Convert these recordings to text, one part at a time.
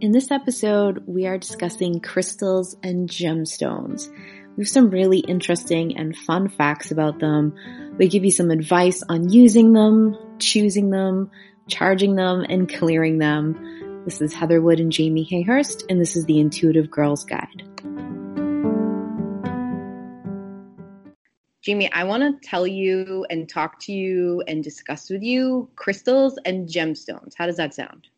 In this episode, we are discussing crystals and gemstones. We have some really interesting and fun facts about them. We give you some advice on using them, choosing them, charging them, and clearing them. This is Heather Wood and Jamie Hayhurst, and this is the Intuitive Girls Guide. Jamie, I want to tell you and talk to you and discuss with you crystals and gemstones. How does that sound?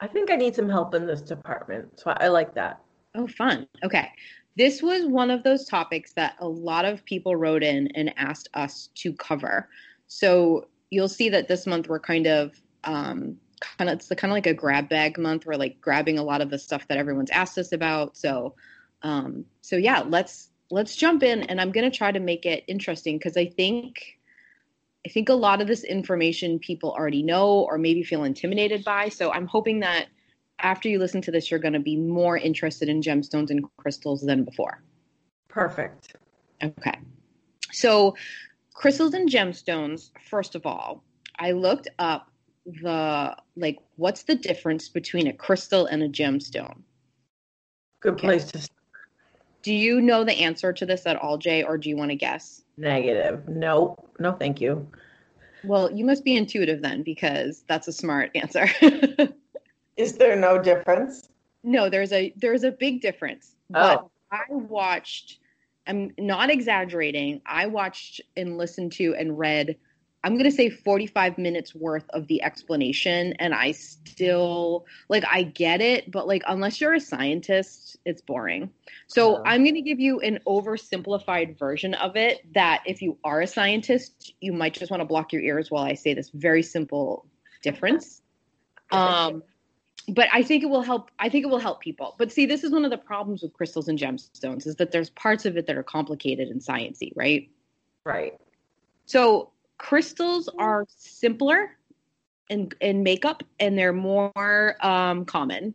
I think I need some help in this department. So I like that. Oh, fun. Okay. This was one of those topics that a lot of people wrote in and asked us to cover. So you'll see that this month we're kind of um, kind of it's kind of like a grab bag month. We're like grabbing a lot of the stuff that everyone's asked us about. So um, so yeah, let's let's jump in and I'm going to try to make it interesting because I think I think a lot of this information people already know or maybe feel intimidated by. So I'm hoping that after you listen to this, you're going to be more interested in gemstones and crystals than before. Perfect. Okay. So, crystals and gemstones, first of all, I looked up the like what's the difference between a crystal and a gemstone? Good place to start. Do you know the answer to this at all, Jay, or do you want to guess? Negative. No, no, thank you. Well, you must be intuitive then, because that's a smart answer. Is there no difference? No, there's a there's a big difference. Oh. But oh. I watched. I'm not exaggerating. I watched and listened to and read I'm going to say 45 minutes worth of the explanation and I still like I get it but like unless you're a scientist it's boring. So. I'm going to give you an oversimplified version of it that if you are a scientist you might just want to block your ears while I say this very simple difference. Um but I think it will help I think it will help people. But see this is one of the problems with crystals and gemstones is that there's parts of it that are complicated and sciency, right? Right. So crystals are simpler in in makeup and they're more um, common.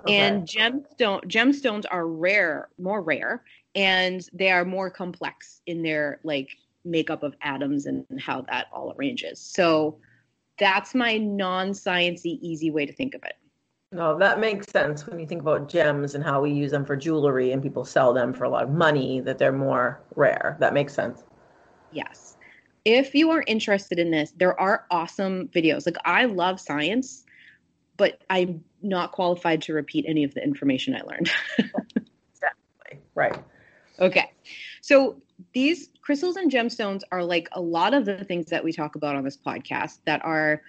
Okay. And gemstone gemstones are rare, more rare, and they are more complex in their like makeup of atoms and how that all arranges. So that's my non-sciency easy way to think of it. No, that makes sense when you think about gems and how we use them for jewelry and people sell them for a lot of money, that they're more rare. That makes sense. Yes if you are interested in this, there are awesome videos. Like I love science, but I'm not qualified to repeat any of the information I learned. exactly. Right. Okay. So these crystals and gemstones are like a lot of the things that we talk about on this podcast that are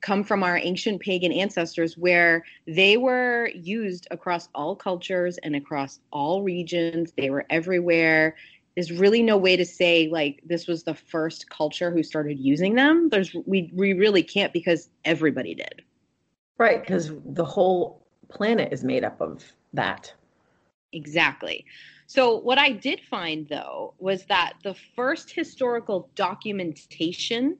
come from our ancient pagan ancestors where they were used across all cultures and across all regions. They were everywhere there's really no way to say like this was the first culture who started using them. There's we we really can't because everybody did. Right, because the whole planet is made up of that. Exactly. So what I did find though was that the first historical documentation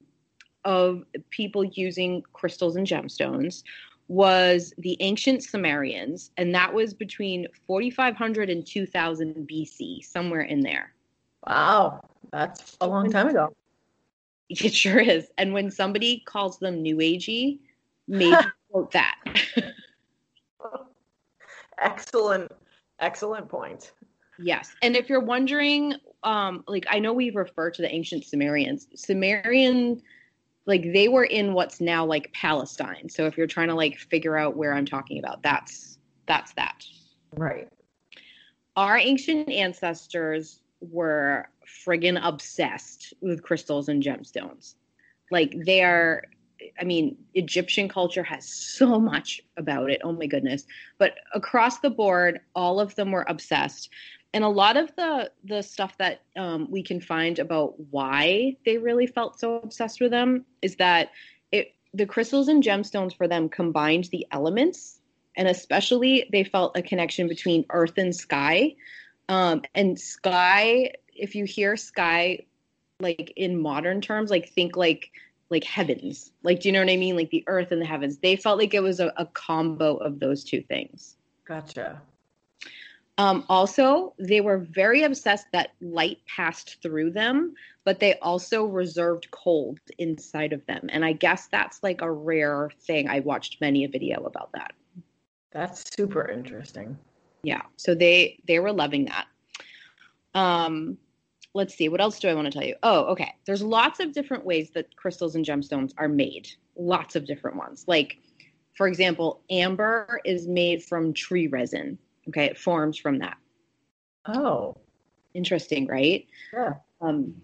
of people using crystals and gemstones was the ancient Sumerians, and that was between 4500 and 2000 BC, somewhere in there. Wow, that's a long time ago. It sure is. And when somebody calls them new agey, maybe quote that. excellent, excellent point. Yes. And if you're wondering, um, like I know we refer to the ancient Sumerians. Sumerian like they were in what's now like Palestine. So if you're trying to like figure out where I'm talking about, that's that's that. Right. Our ancient ancestors were friggin' obsessed with crystals and gemstones. Like they are I mean, Egyptian culture has so much about it. Oh my goodness. But across the board, all of them were obsessed. And a lot of the the stuff that um, we can find about why they really felt so obsessed with them is that it the crystals and gemstones for them combined the elements, and especially they felt a connection between earth and sky. Um, and sky, if you hear sky, like in modern terms, like think like like heavens. Like, do you know what I mean? Like the earth and the heavens. They felt like it was a, a combo of those two things. Gotcha. Um, also, they were very obsessed that light passed through them, but they also reserved cold inside of them. And I guess that's like a rare thing. I watched many a video about that. That's super interesting. Yeah. So they they were loving that. Um let's see what else do I want to tell you? Oh, okay. There's lots of different ways that crystals and gemstones are made. Lots of different ones. Like for example, amber is made from tree resin. Okay, it forms from that. Oh. Interesting, right? Yeah. Um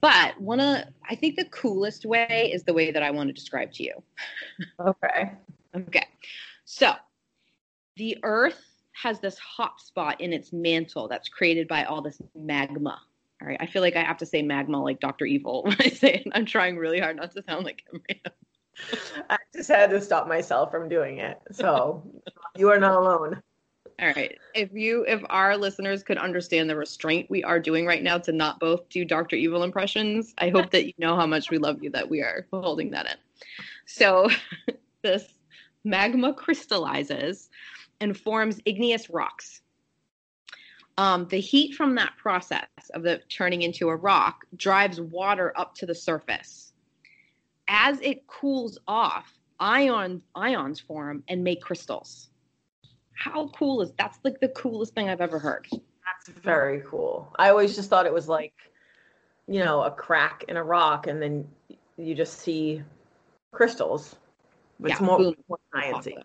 but one of I think the coolest way is the way that I want to describe to you. Okay. Okay. So the earth has this hot spot in its mantle that's created by all this magma. All right. I feel like I have to say magma like Dr. Evil when I say it. I'm trying really hard not to sound like him. I just had to stop myself from doing it. So you are not alone. All right. If you if our listeners could understand the restraint we are doing right now to not both do Dr. Evil impressions, I hope that you know how much we love you that we are holding that in. So this magma crystallizes and forms igneous rocks. Um, the heat from that process of the turning into a rock drives water up to the surface. As it cools off, ion ions form and make crystals. How cool is that's like the coolest thing I've ever heard. That's very cool. I always just thought it was like, you know, a crack in a rock, and then you just see crystals. It's Yeah, more, more sciencey.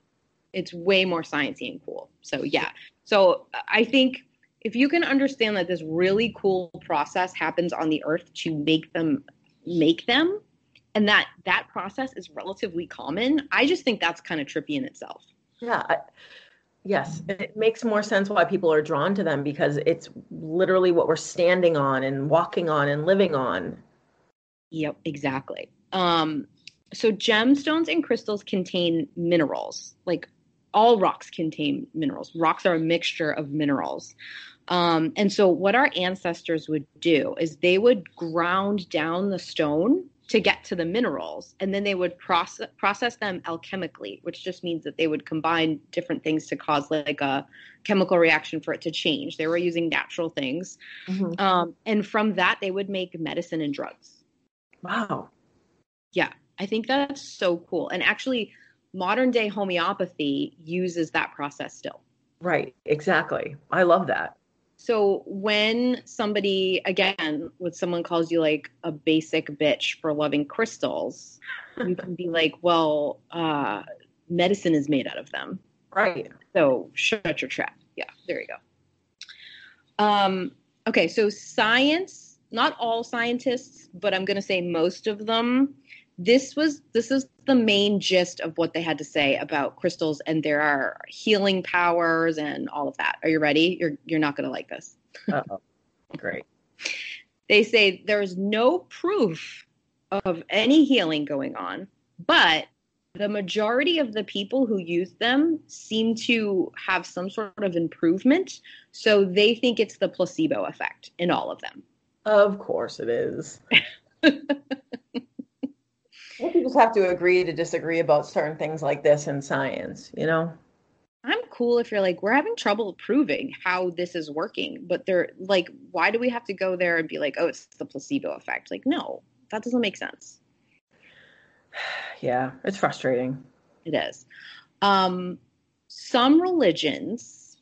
It's way more sciencey and cool. So yeah. So I think if you can understand that this really cool process happens on the earth to make them make them and that that process is relatively common, I just think that's kind of trippy in itself. Yeah. I, yes, it makes more sense why people are drawn to them because it's literally what we're standing on and walking on and living on. Yep, exactly. Um, so gemstones and crystals contain minerals. Like all rocks contain minerals. Rocks are a mixture of minerals. Um, and so what our ancestors would do is they would ground down the stone to get to the minerals, and then they would process process them alchemically, which just means that they would combine different things to cause like a chemical reaction for it to change. They were using natural things, um, and from that they would make medicine and drugs. Wow. Yeah, I think that's so cool. And actually, modern day homeopathy uses that process still. Right. Exactly. I love that. So when somebody, again, when someone calls you like a basic bitch for loving crystals, you can be like, well, uh, medicine is made out of them. Right. So shut your trap. Yeah, there you go. Um, okay, so science, not all scientists, but I'm going to say most of them. This was this is the main gist of what they had to say about crystals and their healing powers and all of that. Are you ready? You're you're not going to like this. Uh-oh. Great. They say there's no proof of any healing going on, but the majority of the people who use them seem to have some sort of improvement. So they think it's the placebo effect in all of them. Of course it is. Think you just have to agree to disagree about certain things like this in science, you know? I'm cool if you're like, we're having trouble proving how this is working, but they're like, why do we have to go there and be like, oh, it's the placebo effect? Like, no, that doesn't make sense. Yeah, it's frustrating. It is. Um, some religions,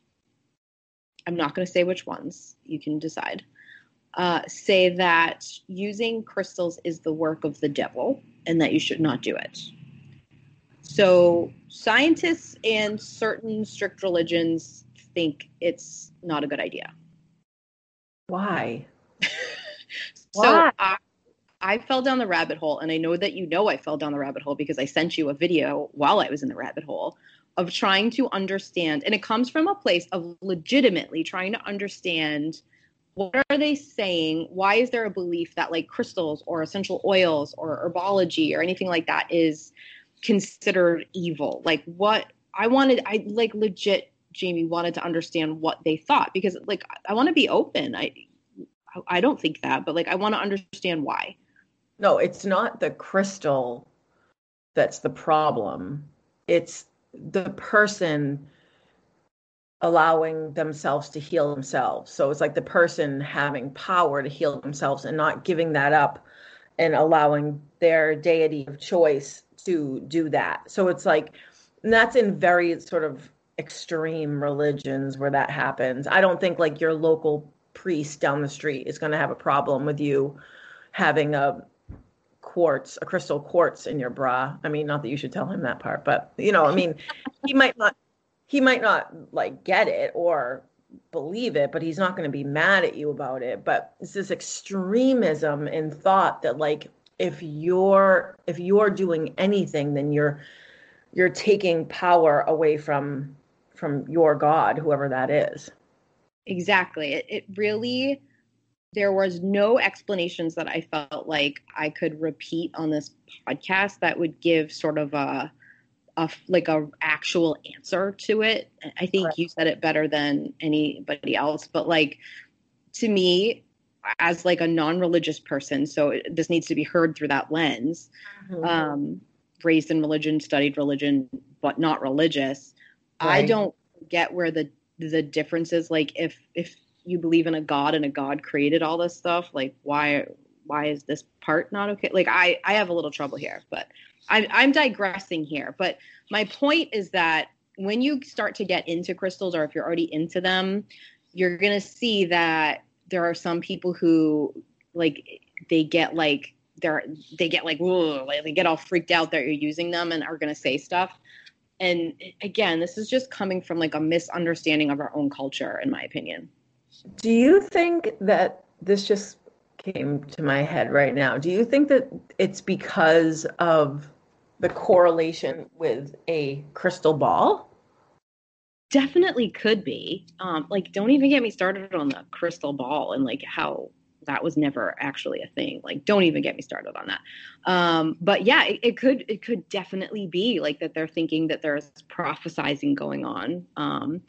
I'm not going to say which ones, you can decide, uh, say that using crystals is the work of the devil and that you should not do it. So, scientists and certain strict religions think it's not a good idea. Why? So, Why? I, I fell down the rabbit hole, and I know that you know I fell down the rabbit hole because I sent you a video while I was in the rabbit hole of trying to understand, and it comes from a place of legitimately trying to understand what are they saying? Why is there a belief that like crystals or essential oils or herbology or anything like that is considered evil? Like what I wanted, I like legit, Jamie wanted to understand what they thought because like I want to be open. I I don't think that, but like I want to understand why. No, it's not the crystal that's the problem. It's the person allowing themselves to heal themselves. So it's like the person having power to heal themselves and not giving that up and allowing their deity of choice to do that. So it's like and that's in very sort of extreme religions where that happens. I don't think like your local priest down the street is going to have a problem with you having a quartz, a crystal quartz in your bra. I mean, not that you should tell him that part, but you know, I mean, he might not he might not like get it or believe it, but he's not going to be mad at you about it. But it's this extremism in thought that like if you're if you're doing anything, then you're you're taking power away from from your God, whoever that is. Exactly. It, it really there was no explanations that I felt like I could repeat on this podcast that would give sort of a a like a actual answer to it. I think you said it better than anybody else, but like to me as like a non-religious person, so this needs to be heard through that lens. Mm-hmm. Um, raised in religion, studied religion, but not religious. Right. I don't get where the the difference is. Like if if you believe in a god and a god created all this stuff, like why why is this part not okay? Like I I have a little trouble here, but I'm I'm digressing here. But my point is that when you start to get into crystals, or if you're already into them, you're gonna see that there are some people who like they get like they're they get like, whoa like they get all freaked out that you're using them and are going to say stuff and again this is just coming from like a misunderstanding of our own culture in my opinion do you think that this just came to my head right now. Do you think that it's because of the correlation with a crystal ball? Definitely could be. Um like don't even get me started on the crystal ball and like how that was never actually a thing. Like don't even get me started on that. Um, but yeah it, it, could it could definitely be like that they're thinking that there's prophesizing going on. Um,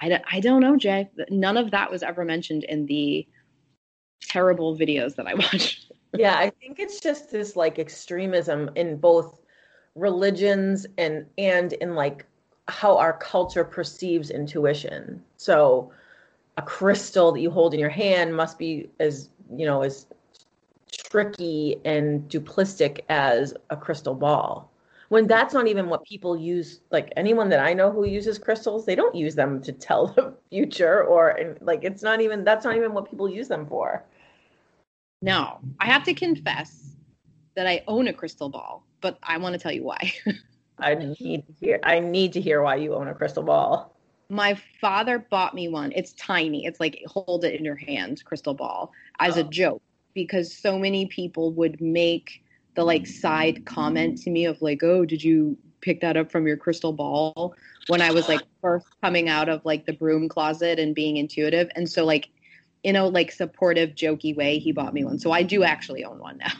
I, I don't know jay. None of that was ever mentioned in the terrible videos that i watch. yeah i think it's just this like extremism in both religions and and in like how our culture perceives intuition so a crystal that you hold in your hand must be as you know, as tricky and duplistic as a crystal ball. When that's not even what people use, like anyone that I know who uses crystals, they don't use them to tell the future or like it's not even that's not even what people use them for. No, I have to confess that I own a crystal ball, but I want to tell you why. I need to hear I need to hear why you own a crystal ball my father bought me one. It's tiny. It's like hold it in your hand, crystal ball, as oh. a joke because so many people would make the like side comment to me of like, "Oh, did you pick that up from your crystal ball?" when I was like first coming out of like the broom closet and being intuitive. And so like in a like supportive, jokey way, he bought me one. So I do actually own one now.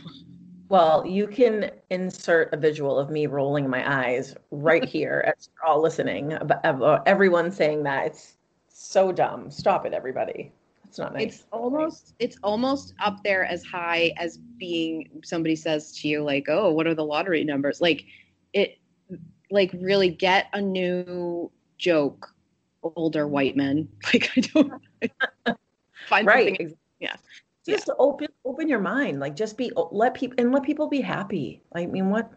Well, you can insert a visual of me rolling my eyes right here as you're all listening. About everyone saying that it's so dumb. Stop it, everybody. It's not nice. It's almost it's almost up there as high as being somebody says to you like, "Oh, what are the lottery numbers?" Like it like really get a new joke older white men. Like I don't find right. something yeah just yeah. open open your mind like just be let people and let people be happy i mean what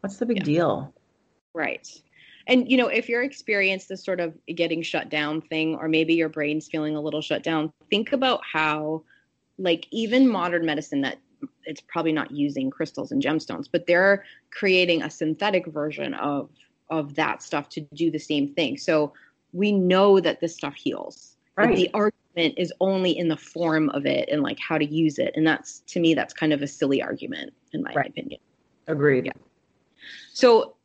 what's the big yeah. deal right and you know if you're experienced this sort of getting shut down thing or maybe your brain's feeling a little shut down think about how like even modern medicine that it's probably not using crystals and gemstones but they're creating a synthetic version of of that stuff to do the same thing so we know that this stuff heals right. the argument is only in the form of it and like how to use it. And that's to me, that's kind of a silly argument in my right. opinion. Agreed. Yeah. So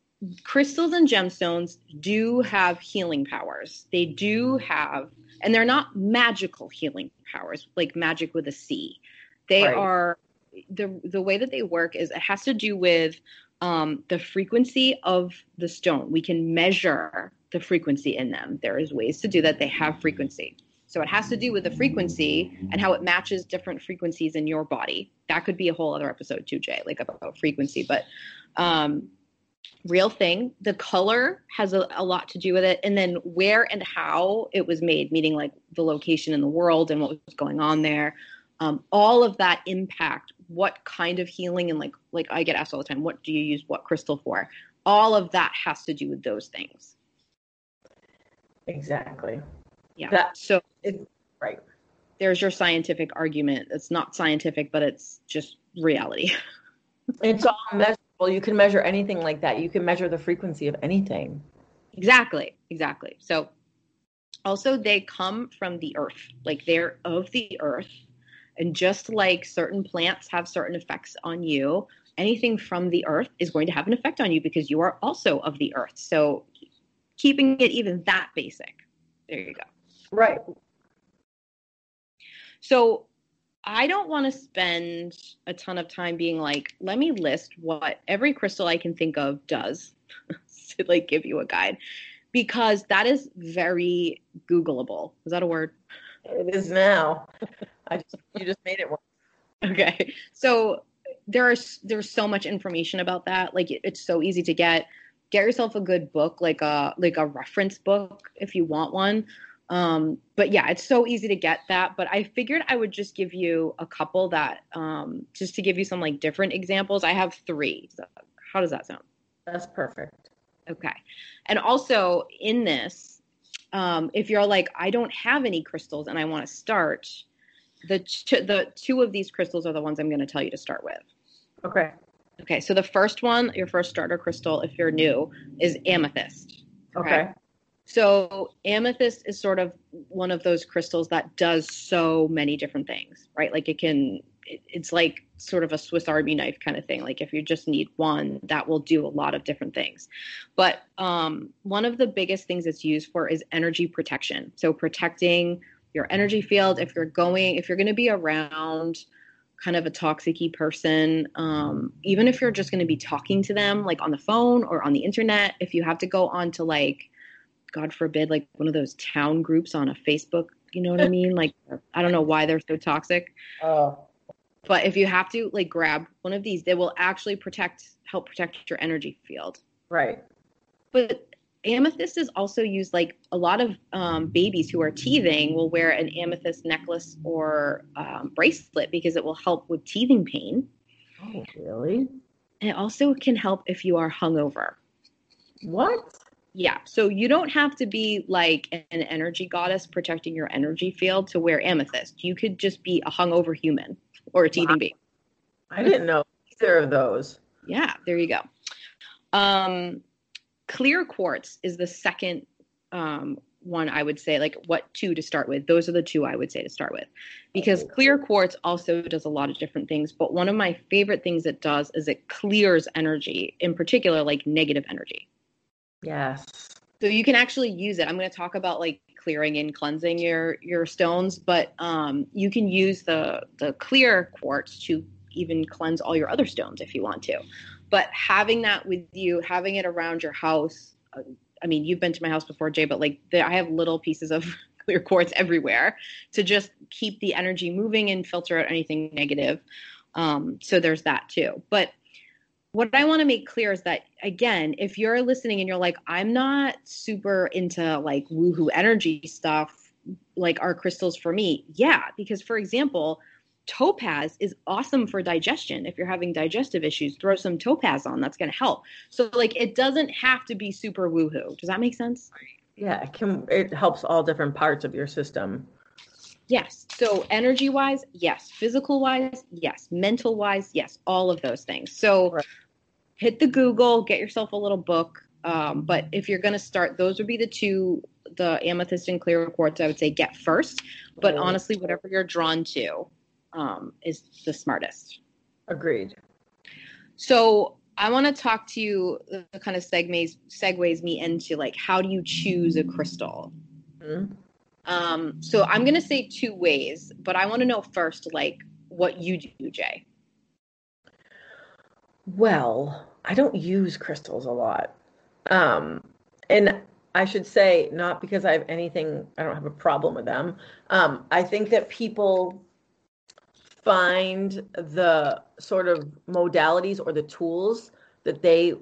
crystals and gemstones do have healing powers. They do have, and they're not magical healing powers, like magic with a C. They right. are the the way that they work is it has to do with um, the frequency of the stone. We can measure the frequency in them. There is ways to do that. They have frequency. So it has to do with the frequency and how it matches different frequencies in your body. That could be a whole other episode too, Jay, like about frequency. But um, real thing. The color has a, a, lot to do with it, and then where and how it was made, meaning like the location in the world and what was going on there. Um, all of that impact what kind of healing and like like I get asked all the time, what do you use what crystal for? All of that has to do with those things. Exactly. Yeah. That- so It's right. there's your scientific argument. It's not scientific, but it's just reality. It's all measurable. You can measure anything like that. You can measure the frequency of anything. Exactly, exactly. So also they come from the earth. Like they're of the earth. And just like certain plants have certain effects on you, anything from the earth is going to have an effect on you because you are also of the earth. So keeping it even that basic. There you go. Right. So I don't want to spend a ton of time being like, let me list what every crystal I can think of does to like give you a guide because that is very Googleable. Is that a word? It is now. I just you just made it one. Okay. So there's there's so much information about that. Like it, it's so easy to get. Get yourself a good book, like a like a reference book if you want one. Um, but yeah, it's so easy to get that. But I figured I would just give you a couple that um, just to give you some like different examples. I have three. So how does that sound? That's perfect. Okay. And also in this, um, if you're like, I don't have any crystals and I want to start, the ch- the two of these crystals are the ones I'm going to tell you to start with. Okay. Okay. So the first one, your first starter crystal, if you're new, is amethyst. Okay. So amethyst is sort of one of those crystals that does so many different things, right? Like it can, it's like sort of a Swiss Army knife kind of thing. Like if you just need one, that will do a lot of different things. But um, one of the biggest things it's used for is energy protection. So protecting your energy field. If you're going, if you're going to be around kind of a toxicy person, um, even if you're just going to be talking to them like on the phone or on the internet, if you have to go on to like God forbid, like one of those town groups on a Facebook. You know what I mean? Like, I don't know why they're so toxic, Oh. but if you have to, like, grab one of these, they will actually protect, help protect your energy field. Right. But amethyst is also used, like, a lot of um, babies who are teething will wear an amethyst necklace or um, bracelet because it will help with teething pain. Oh, really? And it also can help if you are hungover. What? Yeah, so you don't have to be like an energy goddess protecting your energy field to wear amethyst. You could just be a hungover human or a teething Wow. baby. I didn't know either of those. Yeah, there you go. Um, clear quartz is the second um, one I would say, like what two to start with. Those are the two I would say to start with, because clear quartz also does a lot of different things. But one of my favorite things it does is it clears energy, in particular, like negative energy. Yes. so you can actually use it. I'm going to talk about like clearing and cleansing your your stones but um, you can use the the clear quartz to even cleanse all your other stones if you want to. But having that with you having it around your house uh, i mean you've been to my house before jay but like there, i have little pieces of clear quartz everywhere to just keep the energy moving and filter out anything negative. Um, so there's that too. But what I want to make clear is that again, if you're listening and you're like, I'm not super into like woohoo energy stuff, like are crystals for me? Yeah, because for example, topaz is awesome for digestion. If you're having digestive issues, throw some topaz on. That's going to help. So like, it doesn't have to be super woohoo. Does that make sense? Yeah, it can it helps all different parts of your system. Yes. So energy wise, yes. Physical wise, yes. Mental wise, yes. All of those things. So Right. Hit the Google, get yourself a little book. Um, but if you're going to start, those would be the two, the amethyst and clear quartz, I would say get first. But Right. honestly, whatever you're drawn to um, is the smartest. Agreed. So I want to talk to you, the kind of segues, segues me into like, how do you choose a crystal? Mhm. Um, so I'm going to say two ways, but I want to know first, like, what you do, Jay. Well, I don't use crystals a lot. Um, and I should say, not because I have anything, I don't have a problem with them. Um, I think that people find the sort of modalities or the tools that they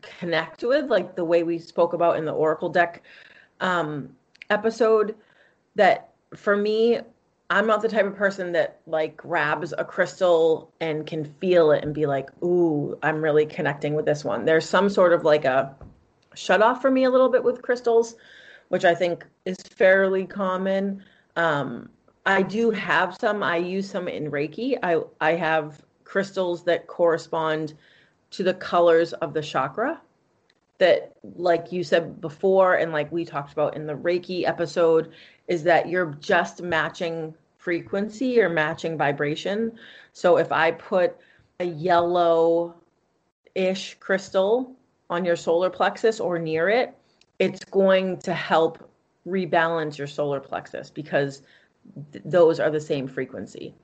connect with, like the way we spoke about in the Oracle deck um, episode, that for me, I'm not the type of person that like grabs a crystal and can feel it and be like, ooh, I'm really connecting with this one. There's some sort of like a shut off for me a little bit with crystals which I think is fairly common. Um, I do have some. I use some in Reiki. I I have crystals that correspond to the colors of the chakra that like you said before and like we talked about in the Reiki episode is that you're just matching frequency or matching vibration. So if I put a yellow ish crystal on your solar plexus or near it, it's going to help rebalance your solar plexus because th- those are the same frequency.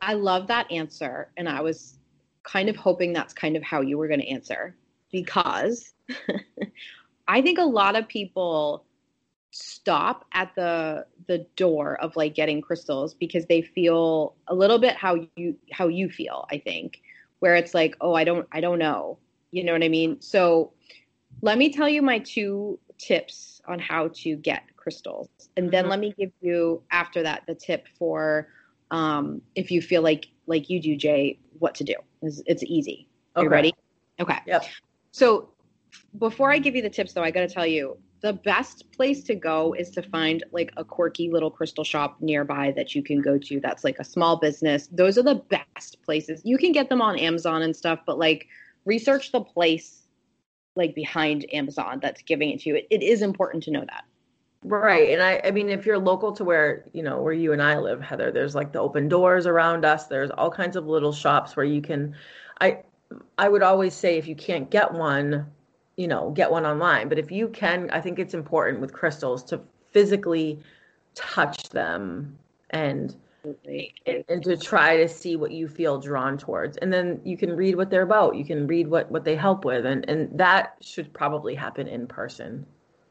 I love that answer. And I was kind of hoping that's kind of how you were going to answer because I think a lot of people stop at the the door of like getting crystals because they feel a little bit how you how you feel i think where it's like oh i don't i don't know. You know what i mean? So let me tell you my two tips on how to get crystals and then mm-hmm. let me give you after that the tip for um, if you feel like like you do jay what to do. It's, it's easy. Okay. you ready? Okay. Yep so before i give you the tips though i got to tell you the best place to go is to find like a quirky little crystal shop nearby that you can go to that's like a small business. Those are the best places. You can get them on amazon and stuff but like research the place like behind amazon that's giving it to you. It, it is important to know that. Right and i i mean if you're local to where you know where you and i live heather there's like the open doors around us. There's all kinds of little shops where you can i i would always say if you can't get one you know, get one online. But if you can, I think it's important with crystals to physically touch them and and to try to see what you feel drawn towards. And then you can read what they're about. You can read what what they help with. And and that should probably happen in person.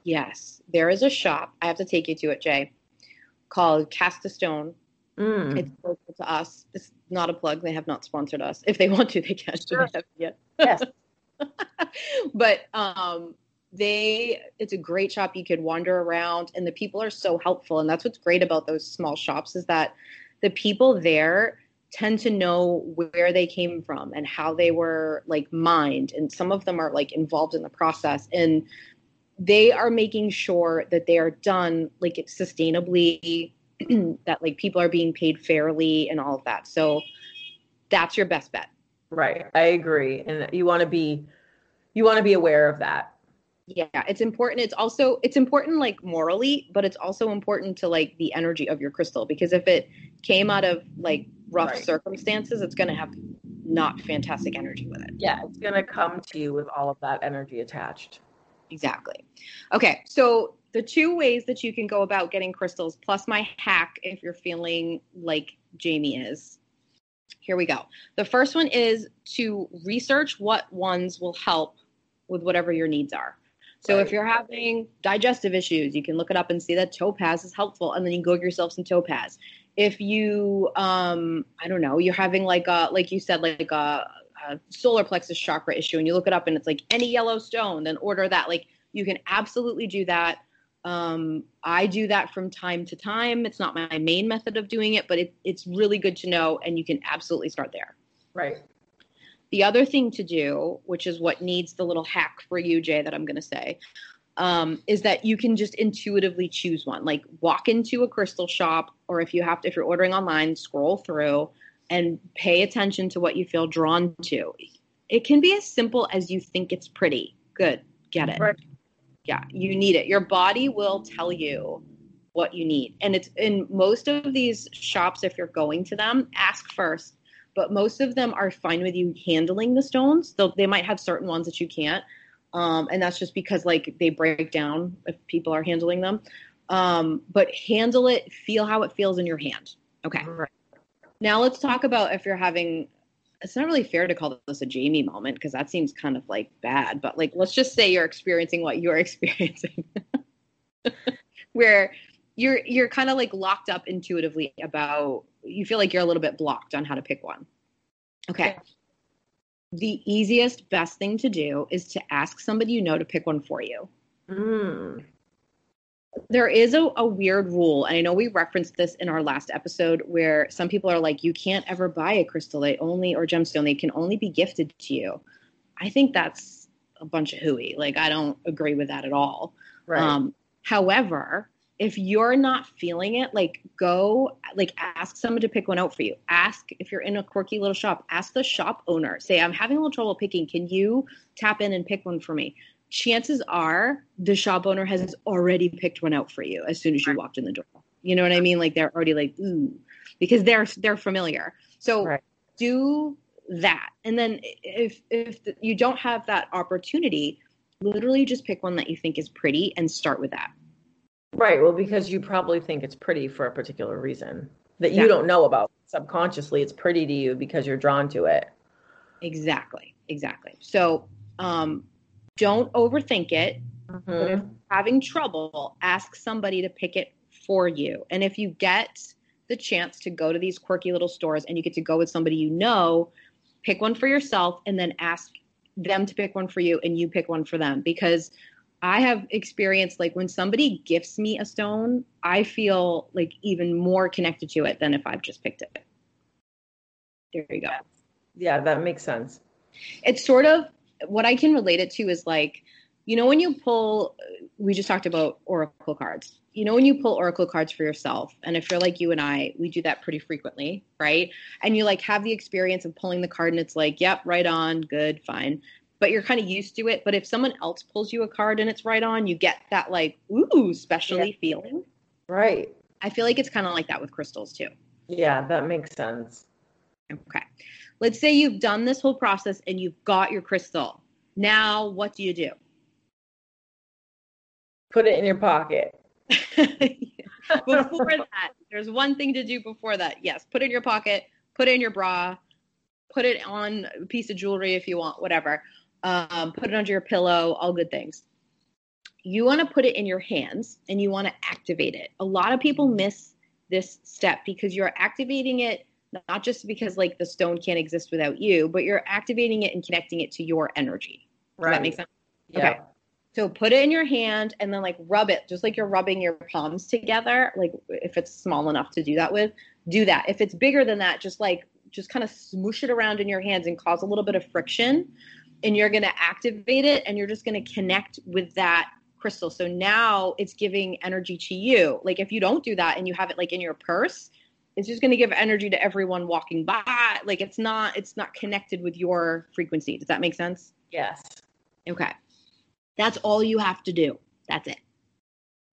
Yes. There is a shop i have to take you to it jay called cast a stone mm. it's local to us. It's not a plug. They have not sponsored us. If they want to they can. Sure. yet. Yes. But um, they it's a great shop you could wander around and the people are so helpful and that's what's great about those small shops is that the people there tend to know where they came from and how they were like mined and some of them are like involved in the process and they are making sure that they are done like sustainably that like people are being paid fairly and all of that. So that's your best bet. Right. I agree. And you want to be you want to be aware of that. Yeah it's important. It's also it's important like morally but it's also important to like the energy of your crystal because if it came out of like rough right. circumstances it's going to have not fantastic energy with it. Yeah it's going to come to you with all of that energy attached. Exactly. Okay so the two ways that you can go about getting crystals plus my hack if you're feeling like jamie is here we go the first one is to research what ones will help with whatever your needs are. So right. if you're having digestive issues, you can look it up and see that topaz is helpful, and then you go get yourself some topaz. If you, um, I don't know, you're having like a, like you said, like a, a solar plexus chakra issue, and you look it up and it's like any yellow stone, then order that. Like you can absolutely do that. Um, I do that from time to time. It's not my main method of doing it, but it, it's really good to know, and you can absolutely start there. Right. The other thing to do, which is what needs the little hack for you, Jay, that I'm going to say, um, is that you can just intuitively choose one. Like walk into a crystal shop, or if you have to, if you're ordering online, scroll through and pay attention to what you feel drawn to. It can be as simple as you think it's pretty. Good, get it. Right. Yeah, you need it. Your body will tell you what you need. And it's in most of these shops, if you're going to them, ask first but most of them are fine with you handling the stones. Though they might have certain ones that you can't, um, and that's just because like they break down if people are handling them. Um, but handle it, feel how it feels in your hand. Okay. Right. Now let's talk about if you're having. It's not really fair to call this a Jamie moment because that seems kind of like bad. But like, let's just say you're experiencing what you're experiencing, where you're you're kind of like locked up intuitively about you feel like you're a little bit blocked on how to pick one. Okay. The easiest, best thing to do is to ask somebody you know to pick one for you. Mm. There is a, a weird rule, and I know we referenced this in our last episode where some people are like, you can't ever buy a crystal, they only or gemstone, they can only be gifted to you. I think that's a bunch of hooey. Like I don't agree with that at all. Right. Um, however, if you're not feeling it, like go, like ask someone to pick one out for you. Ask if you're in a quirky little shop, ask the shop owner. Say, I'm having a little trouble picking. Can you tap in and pick one for me? Chances are the shop owner has already picked one out for you as soon as you walked in the door. You know what I mean? Like they're already like, ooh, because they're they're familiar. So Right. do that, and then if if you don't have that opportunity, literally just pick one that you think is pretty and start with that. Right. Well, because you probably think it's pretty for a particular reason that you don't know about. Subconsciously, it's pretty to you because you're drawn to it. Exactly, exactly. So um, don't overthink it. Mhm. Having trouble, ask somebody to pick it for you. And if you get the chance to go to these quirky little stores and you get to go with somebody you know, pick one for yourself and then ask them to pick one for you and you pick one for them because I have experienced like when somebody gifts me a stone, I feel like even more connected to it than if I've just picked it. There you go. Yeah, that makes sense. it's sort of what I can relate it to is like, you know, when you pull, we just talked about oracle cards. You know, when you pull oracle cards for yourself, and if you're like you and I, we do that pretty frequently, right? And you like have the experience of pulling the card, and it's like, yep, right on, good, fine. But you're kind of used to it. But if someone else pulls you a card and it's right on, you get that like, ooh, specially feeling. Right. I feel like it's kind of like that with crystals too. Yeah, that makes sense. Okay. Let's say you've done this whole process and you've got your crystal. Now, what do you do? Put it in your pocket. before that, there's one thing to do before that. Yes, put it in your pocket, put it in your bra, put it on a piece of jewelry if you want, whatever. Um, put it under your pillow, all good things. You want to put it in your hands and you want to activate it. A lot of people miss this step because you're activating it not just because like the stone can't exist without you, but you're activating it and connecting it to your energy. Does Right. that make sense? Yeah. Okay. So put it in your hand and then like rub it, just like you're rubbing your palms together. Like if it's small enough to do that with, do that. If it's bigger than that, just like just kind of smoosh it around in your hands and cause a little bit of friction. And you're gonna activate it and you're just gonna connect with that crystal. So now it's giving energy to you. Like if you don't do that and you have it like in your purse, it's just gonna give energy to everyone walking by. Like it's not it's not connected with your frequency. Does that make sense? Yes. Okay. That's all you have to do. That's it.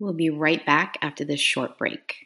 We'll be right back after this short break.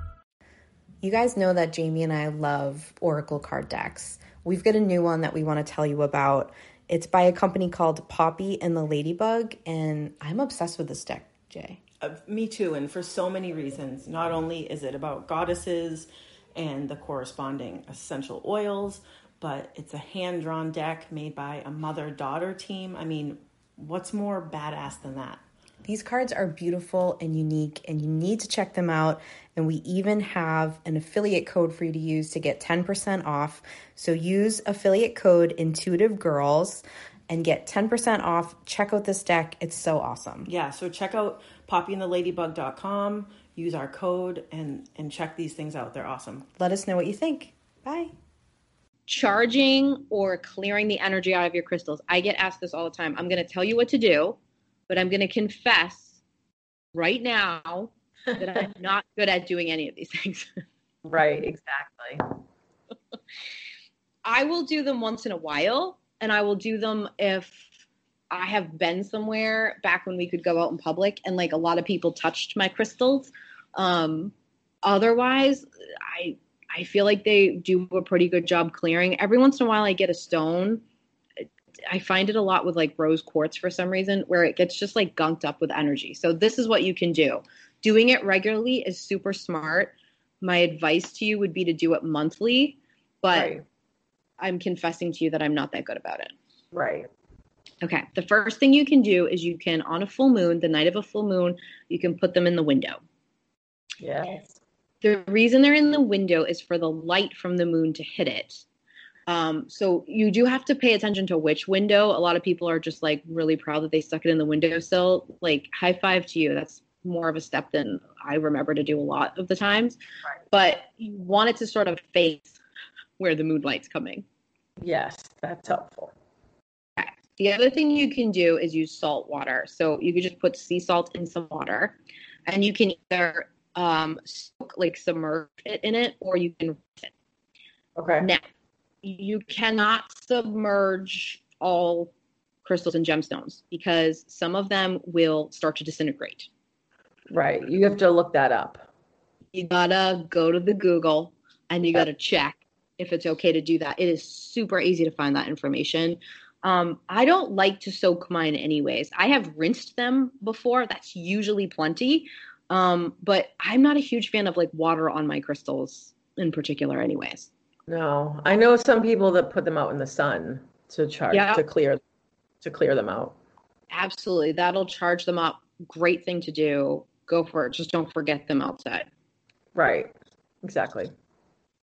You guys know that Jamie and I love Oracle card decks. We've got a new one that we want to tell you about. It's by a company called Poppy and the Ladybug, and I'm obsessed with this deck, Jay. Uh, me too, and for so many reasons. Not only is it about goddesses and the corresponding essential oils, but it's a hand drawn deck made by a mother daughter team. I mean, what's more badass than that? These cards are beautiful and unique, and you need to check them out. And we even have an affiliate code for you to use to get 10% off. So use affiliate code Intuitive Girls and get 10% off. Check out this deck, it's so awesome. Yeah, so check out poppyandtheladybug.com, use our code, and, and check these things out. They're awesome. Let us know what you think. Bye. Charging or clearing the energy out of your crystals. I get asked this all the time. I'm going to tell you what to do, but I'm going to confess right now that I'm not good at doing any of these things. Right, exactly. I will do them once in a while, and I will do them if I have been somewhere back when we could go out in public and like a lot of people touched my crystals. Um, otherwise, I I feel like they do a pretty good job clearing. Every once in a while, I get a stone. I find it a lot with like rose quartz for some reason, where it gets just like gunked up with energy. So this is what you can do. Doing it regularly is super smart. My advice to you would be to do it monthly, but Right, I'm confessing to you that I'm not that good about it. right. Okay. The first thing you can do is you can, on a full moon, the night of a full moon, you can put them in the window. Yes. The reason they're in the window is for the light from the moon to hit it. Um, so you do have to pay attention to which window. A lot of people are just like really proud that they stuck it in the windowsill. Like high five to you. That's more of a step than I remember to do a lot of the times. Right. But you want it to sort of face where the moonlight's coming. Yes, that's helpful. Okay. The other thing you can do is use salt water. So you can just put sea salt in some water, and you can either um, soak, like submerge it in it, or you can rinse it. Okay. Now, you cannot submerge all crystals and gemstones because some of them will start to disintegrate. Right. You have to look that up. You gotta go to the Google and you gotta check if it's okay to do that. It is super easy to find that information. Um, I don't like to soak mine anyways. I have rinsed them before. That's usually plenty. Um, but I'm not a huge fan of like water on my crystals in particular, anyways. No, I know some people that put them out in the sun to charge Yeah. to clear to clear them out. Absolutely. That'll charge them up. Great thing to do. Go for it. Just don't forget them outside. Right. Exactly.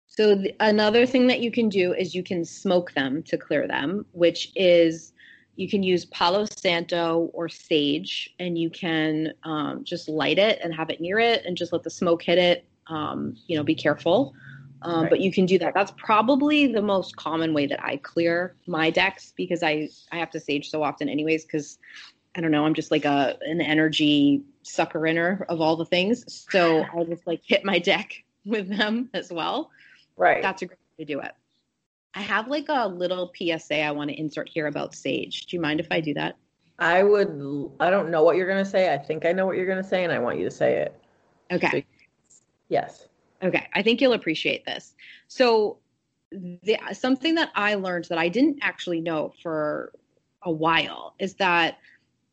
So the, another thing that you can do is you can smoke them to clear them, which is you can use Palo Santo or sage, and you can um, just light it and have it near it, and just let the smoke hit it. Um, you know, be careful. Um, Right. But you can do that. That's probably the most common way that I clear my decks because I I have to sage so often, anyways. Because I don't know, I'm just like a an energy sucker inner of all the things. So I just like hit my deck with them as well Right. that's a great way to do it. I have like a little PSA I want to insert here about sage. Do you mind if I do that? I would I don't know what you're going to say. I think I know what you're going to say and I want you to say it. Okay. Yes. Okay. I think you'll appreciate this. So, the, something that I learned that I didn't actually know for a while is that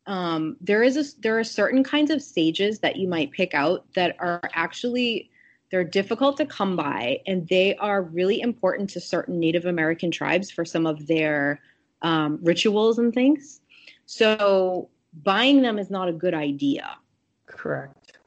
um, there is a, there are certain kinds of sages that you might pick out that are actually they're difficult to come by and they are really important to certain Native American tribes for some of their um, rituals and things. So buying them is not a good idea. Correct.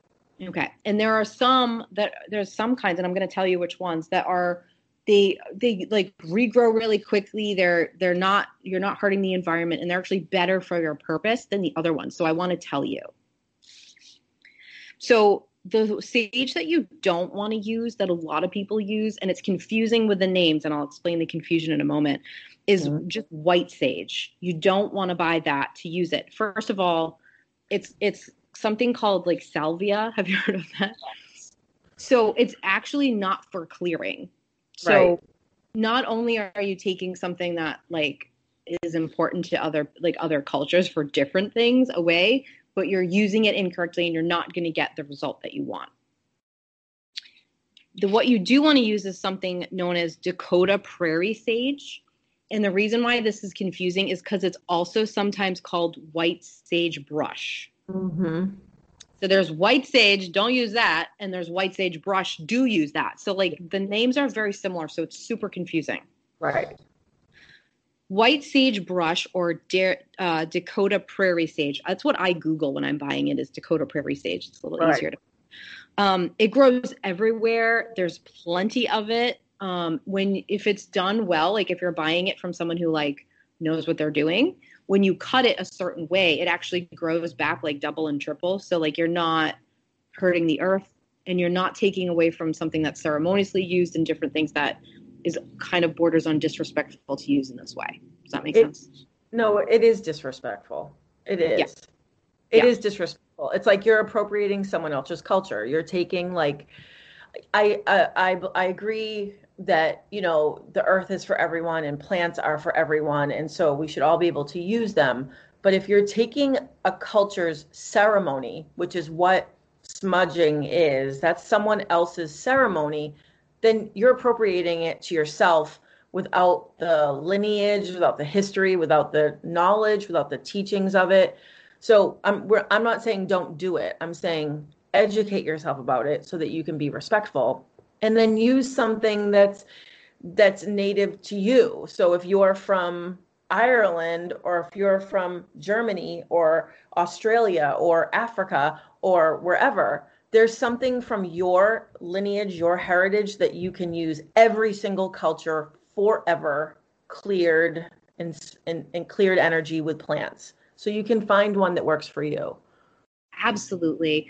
Okay. And there are some that there's some kinds, and I'm going to tell you which ones that are they they like regrow really quickly. They're they're not you're not hurting the environment, and they're actually better for your purpose than the other ones. So I want to tell you. So the sage that you don't want to use that a lot of people use, and it's confusing with the names, and I'll explain the confusion in a moment, is Mhm. just white sage. You don't want to buy that to use it. First of all, it's it's something called like salvia. Have you heard of that? So it's actually not for clearing. So Right. not only are you taking something that like is important to other like other cultures for different things away, but you're using it incorrectly and you're not going to get the result that you want. The what you do want to use is something known as Dakota prairie sage. And the reason why this is confusing is because it's also sometimes called white sage brush. Mm-hmm. So there's white sage, don't use that, and there's white sage brush, do use that. So like the names are very similar, so it's super confusing. Right. White sage brush or uh, Dakota prairie sage. That's what I Google when I'm buying it. Is Dakota prairie sage? It's a little Right. easier to. Um, it grows everywhere. There's plenty of it. Um, when if it's done well, like if you're buying it from someone who like knows what they're doing, when you cut it a certain way, it actually grows back like double and triple. So like you're not hurting the earth and you're not taking away from something that's ceremoniously used and different things that is kind of borders on disrespectful to use in this way. Does that make It- sense? No, it is disrespectful. It is. Yeah. It Yeah. is disrespectful. It's like you're appropriating someone else's culture. You're taking like I I I, I agree that, you know, the earth is for everyone and plants are for everyone and so we should all be able to use them. But if you're taking a culture's ceremony, which is what smudging is, that's someone else's ceremony, then you're appropriating it to yourself without the lineage, without the history, without the knowledge, without the teachings of it. So I'm I'm not saying don't do it. I'm saying educate yourself about it so that you can be respectful, and then use something that's that's native to you. So if you're from Ireland or if you're from Germany or Australia or Africa or wherever, there's something from your lineage, your heritage that you can use every single culture forever cleared and, and, and cleared energy with plants. So you can find one that works for you. Absolutely.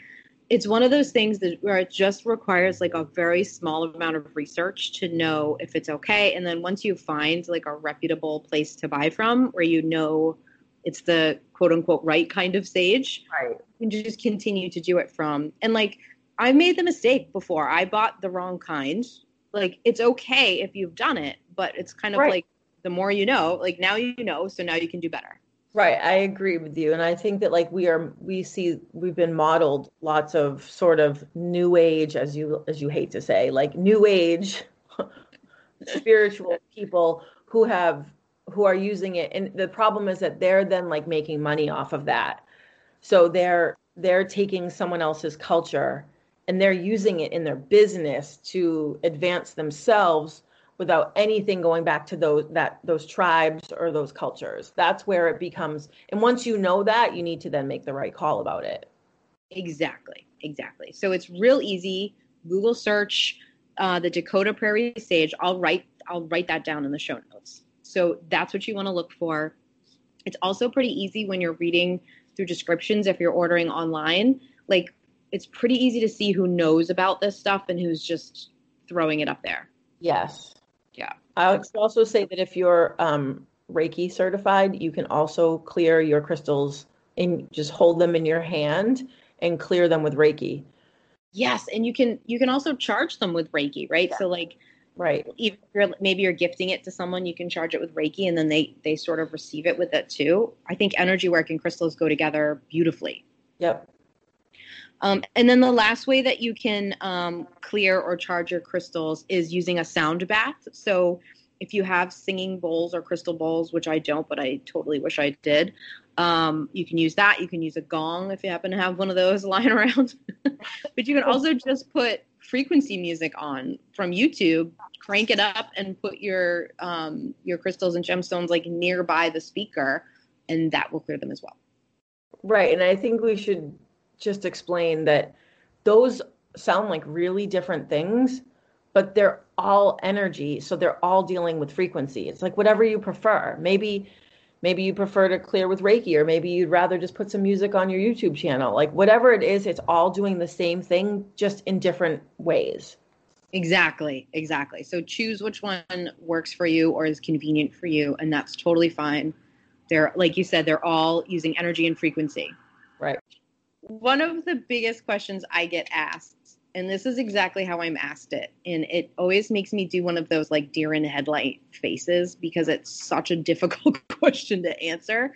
It's one of those things that where it just requires like a very small amount of research to know if it's okay. And then once you find like a reputable place to buy from where you know it's the quote unquote right kind of sage, right. you can just continue to do it from. And like I made the mistake before. I bought the wrong kind. Like it's okay if you've done it, but it's kind of right. like the more you know, like now you know, so now you can do better. Right, I agree with you, and I think that like we are, we see we've been modeled lots of sort of new age, as you as you hate to say, like new age spiritual people who have who are using it, and the problem is that they're then like making money off of that, so they're they're taking someone else's culture and they're using it in their business to advance themselves without anything going back to those that those tribes or those cultures. That's where it becomes and once you know that you need to then make the right call about it. Exactly exactly. So it's real easy. Google search uh, the dakota prairie sage. I'll write i'll write that down in the show notes. So that's what you want to look for. It's also pretty easy when you're reading through descriptions if you're ordering online. Like it's pretty easy to see who knows about this stuff and who's just throwing it up there. Yes. I would also say that if you're um, Reiki certified, you can also clear your crystals and just hold them in your hand and clear them with Reiki. Yes, and you can you can also charge them with Reiki, right? Yeah. So like right even if you're maybe you're gifting it to someone you can charge it with reiki and then they they sort of receive it with it too i think energy work and crystals go together beautifully yep um, and then the last way that you can um, clear or charge your crystals is using a sound bath. So if you have singing bowls or crystal bowls, which I don't, but I totally wish I did, um, you can use that. You can use a gong if you happen to have one of those lying around. but you can also just put frequency music on from YouTube, crank it up, and put your um, your crystals and gemstones like nearby the speaker, and that will clear them as well. Right, and I think we should just explain that those sound like really different things, but they're all energy. So they're all dealing with frequency. It's like whatever you prefer. Maybe maybe you prefer to clear with Reiki, or maybe you'd rather just put some music on your YouTube channel. Like whatever it is, it's all doing the same thing, just in different ways. Exactly, exactly. So choose which one works for you or is convenient for you, and that's totally fine. They're like you said, they're all using energy and frequency. Right one of the biggest questions I get asked, and this is exactly how I'm asked it, and it always makes me do one of those like deer in headlight faces because it's such a difficult question to answer.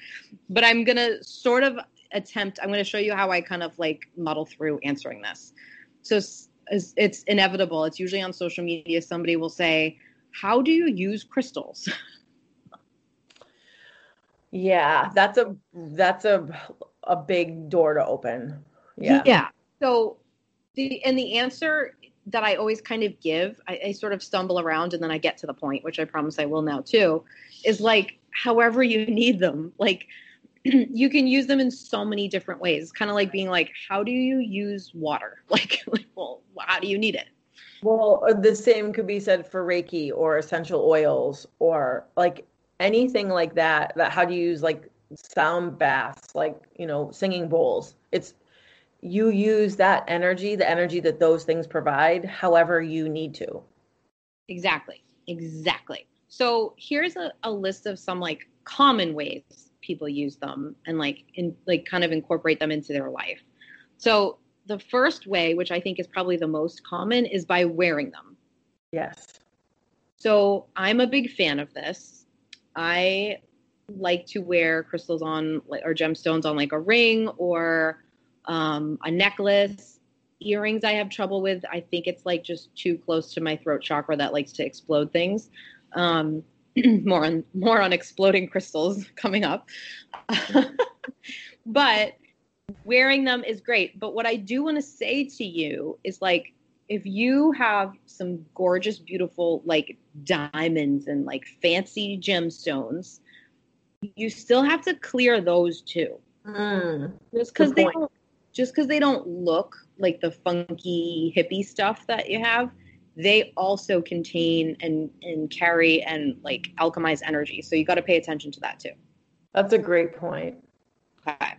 But I'm gonna sort of attempt. I'm gonna show you how I kind of like muddle through answering this. So it's, inevitable. It's usually on social media. Somebody will say, "How do you use crystals?" Yeah, that's a that's a a big door to open. Yeah. Yeah. So the and the answer that I always kind of give, I, I, sort of stumble around and then I get to the point, which I promise I will now too, is like however you need them. Like you can use them in so many different ways. It's kind of like being like, how do you use water? Like, like, well, how do you need it? Well, uh, the same could be said for Reiki or essential oils or like anything like that. That how do you use like sound baths, like, you know, singing bowls. It's you use that energy, the energy that those things provide, however you need to. Exactly. Exactly. So here's a, a list of some like common ways people use them and like in like kind of incorporate them into their life. So the first way, which I think is probably the most common, is by wearing them. Yes. So I'm a big fan of this. I like to wear crystals on or gemstones on like a ring or um, a necklace. Earrings I have trouble with. I think it's like just too close to my throat chakra that likes to explode things. Um, more on more on exploding crystals coming up. but wearing them is great. But what I do want to say to you is like if you have some gorgeous, beautiful like diamonds and like fancy gemstones you still have to clear those too. Mm, Just because they don't, just because they don't look like the funky hippie stuff that you have, they also contain and and carry and like alchemize energy. So you got to pay attention to that too. that's a great point. Okay.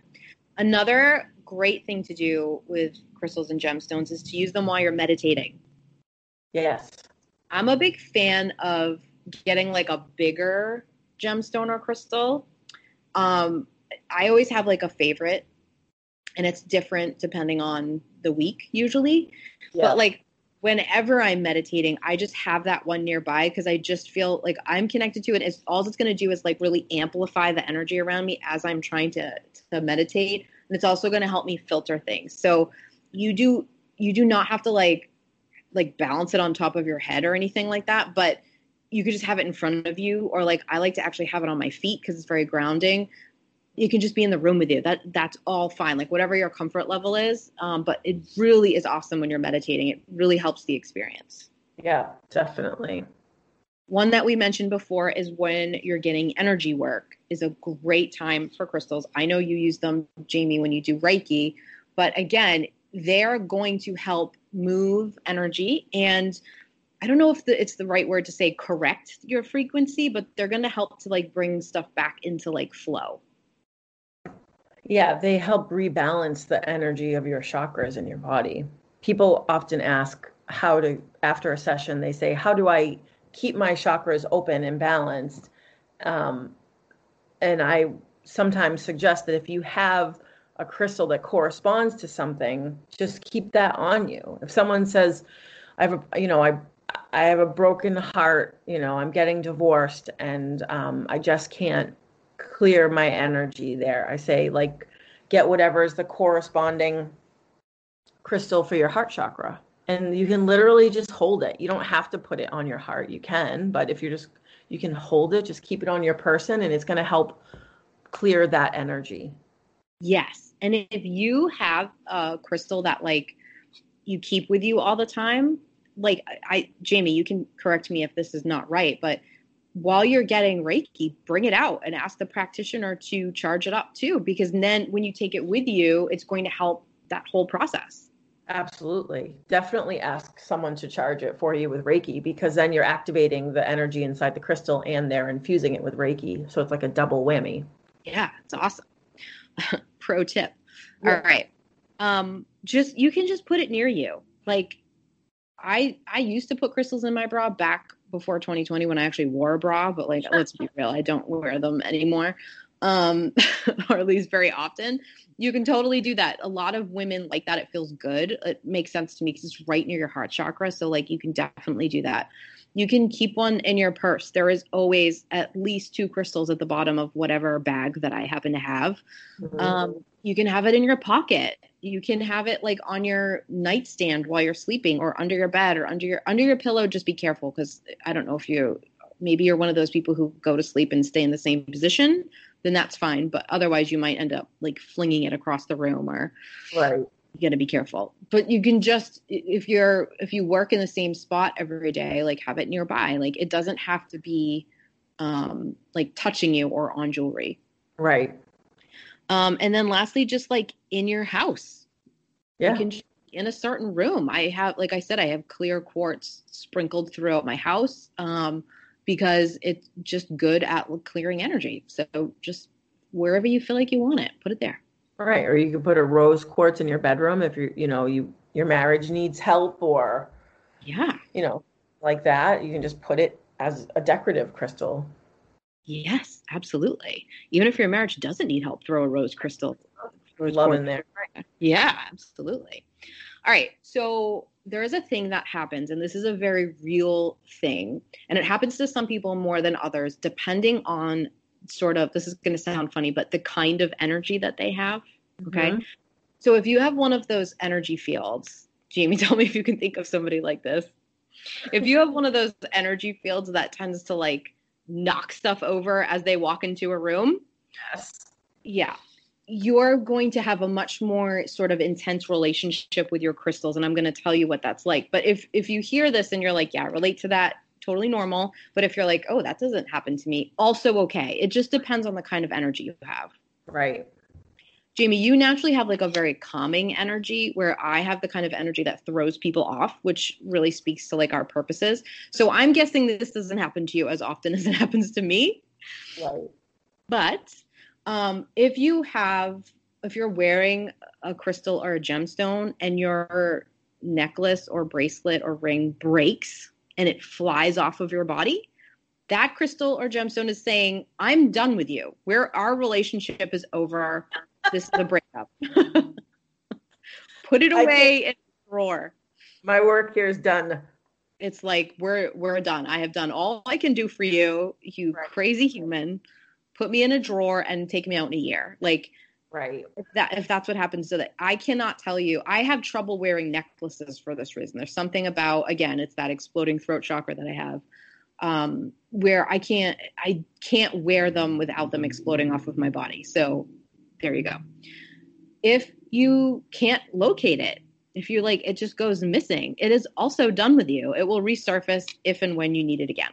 Another great thing to do with crystals and gemstones is to use them while you're meditating. Yes. I'm a big fan of getting like a bigger gemstone or crystal. Um, I always have like a favorite, and it's different depending on the week usually. Yeah. But like whenever I'm meditating, I just have that one nearby because I just feel like I'm connected to it. It's all it's going to do is like really amplify the energy around me as I'm trying to to meditate, and it's also going to help me filter things. So you do you do not have to like like balance it on top of your head or anything like that, but you could just have it in front of you or like I like to actually have it on my feet because it's very grounding. You can just be in the room with you. That that's all fine. Like whatever your comfort level is. Um, but it really is awesome when you're meditating. It really helps the experience. yeah, definitely. One that we mentioned before is when you're getting energy work is a great time for crystals. I know you use them, Jamie, when you do Reiki, but again, they're going to help move energy and I don't know if the, it's the right word to say correct your frequency, but they're going to help to like bring stuff back into like flow. Yeah, they help rebalance the energy of your chakras in your body. People often ask how to, after a session, they say, How do I keep my chakras open and balanced? Um, and I sometimes suggest that if you have a crystal that corresponds to something, just keep that on you. If someone says, I have a, you know, I, I have a broken heart, you know, I'm getting divorced and um, I just can't clear my energy there. I say, like, get whatever is the corresponding crystal for your heart chakra. And you can literally just hold it. You don't have to put it on your heart. You can, but if you're just, you can hold it, just keep it on your person, and it's going to help clear that energy. Yes. And if you have a crystal that like you keep with you all the time, like I Jamie, you can correct me if this is not right, but while you're getting Reiki, bring it out and ask the practitioner to charge it up too because then when you take it with you, it's going to help that whole process. Absolutely. Definitely ask someone to charge it for you with Reiki because then you're activating the energy inside the crystal and they're infusing it with Reiki. So it's like a double whammy. Yeah, it's awesome. Pro tip. Yeah. All right. Um just you can just put it near you. Like I I used to put crystals in my bra back before 2020 when I actually wore a bra, but like let's be real, I don't wear them anymore. Um or at least very often. You can totally do that. A lot of women like that. It feels good. It makes sense to me because it's right near your heart chakra. So like you can definitely do that. You can keep one in your purse. There is always at least two crystals at the bottom of whatever bag that I happen to have. Um, you can have it in your pocket. You can have it like on your nightstand while you're sleeping, or under your bed, or under your under your pillow. Just be careful because I don't know if you maybe you're one of those people who go to sleep and stay in the same position. Then that's fine, but otherwise you might end up like flinging it across the room, or right. You got to be careful. But you can just if you're if you work in the same spot every day, like have it nearby. Like it doesn't have to be um like touching you or on jewelry. Right. Um, and then lastly, just like in your house, Yeah. you can just- in a certain room. I have, like I said, I have clear quartz sprinkled throughout my house um, because it's just good at clearing energy. So just wherever you feel like you want it, put it there. Right. Or you could put a rose quartz in your bedroom if you you know you your marriage needs help or Yeah. you know like that. You can just put it as a decorative crystal. Yes, absolutely. Even if your marriage doesn't need help, throw a rose crystal. Rose Love in there. Yeah, absolutely. All right. So there is a thing that happens, and this is a very real thing. And it happens to some people more than others, depending on sort of, this is going to sound funny, but the kind of energy that they have. Okay. Mhm. So if you have one of those energy fields, Jamie, tell me if you can think of somebody like this. If you have one of those energy fields that tends to like knock stuff over as they walk into a room, Yes. yeah you're going to have a much more sort of intense relationship with your crystals and i'm going to tell you what that's like but if if you hear this and you're like yeah relate to that totally normal. But if you're like, oh, that doesn't happen to me, also okay. It just depends on the kind of energy you have. Right. Jamie, you naturally have like a very calming energy where I have the kind of energy that throws people off, which really speaks to like our purposes. So I'm guessing this doesn't happen to you as often as it happens to me. Right. But um, if you have, if you're wearing a crystal or a gemstone and your necklace or bracelet or ring breaks and it flies off of your body, that crystal or gemstone is saying, I'm done with you. Where our relationship is over. This is a breakup. Put it away in the drawer. My work here is done. It's like we're we're done. I have done all I can do for you, you Right. crazy human. Put me in a drawer and take me out in a year. Like Right. if that if that's what happens so that I cannot tell you. I have trouble wearing necklaces for this reason. There's something about again, it's that exploding throat chakra that I have. Um, where I can't I can't wear them without them exploding off of my body. So there you go. If you can't locate it, if you're like it just goes missing, it is also done with you. It will resurface if and when you need it again.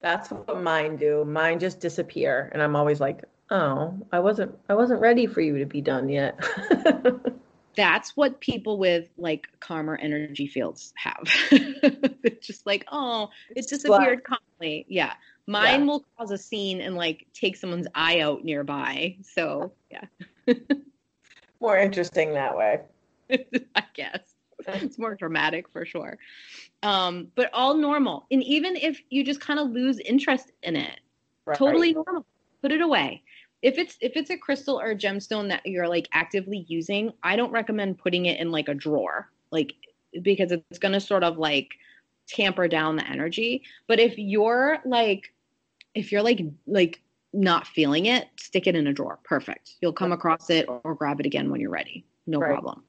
That's what mine do. Mine just disappear, and I'm always like, "Oh, I wasn't, I wasn't ready for you to be done yet." that's what people with like calmer energy fields have. it's just like, oh, it disappeared calmly. Yeah. Mine Yeah. will cause a scene and like take someone's eye out nearby. So yeah, More interesting that way. I guess. It's more dramatic for sure. Um, but all normal. And even if you just kind of lose interest in it, Right. totally normal. Put it away. If it's if it's a crystal or a gemstone that you're like actively using, I don't recommend putting it in like a drawer, like because it's going to sort of like tamper down the energy. But if you're like if you're like like not feeling it, stick it in a drawer. Perfect. You'll come across it or grab it again when you're ready. No Right. problem.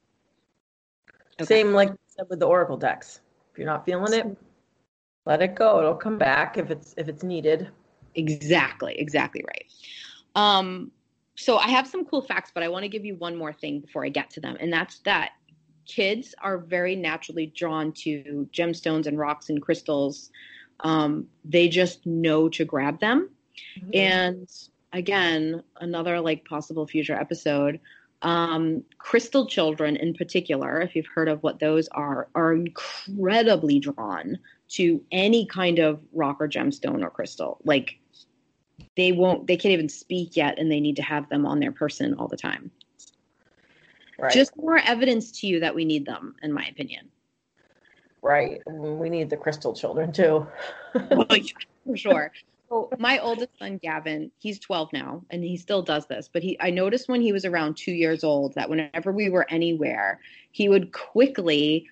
Okay. Same like said with the oracle decks. If you're not feeling it, let it go. It'll come back if it's if it's needed. Exactly, exactly right. Um, so I have some cool facts, but I want to give you one more thing before I get to them, and that's that kids are very naturally drawn to gemstones and rocks and crystals. Um, they just know to grab them. And again, another like possible future episode. Um, crystal children, in particular, if you've heard of what those are, are incredibly drawn to any kind of rock or gemstone or crystal. Like they won't, they can't even speak yet, and they need to have them on their person all the time. right. Just more evidence to you that we need them, in my opinion. right. We need the crystal children too. Well, yeah, for sure. So my oldest son Gavin, he's 12 now, and he still does this. But he, I noticed when he was around two years old that whenever we were anywhere, he would quickly